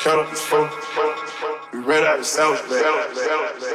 count up the phone. We ran out of salvage bags.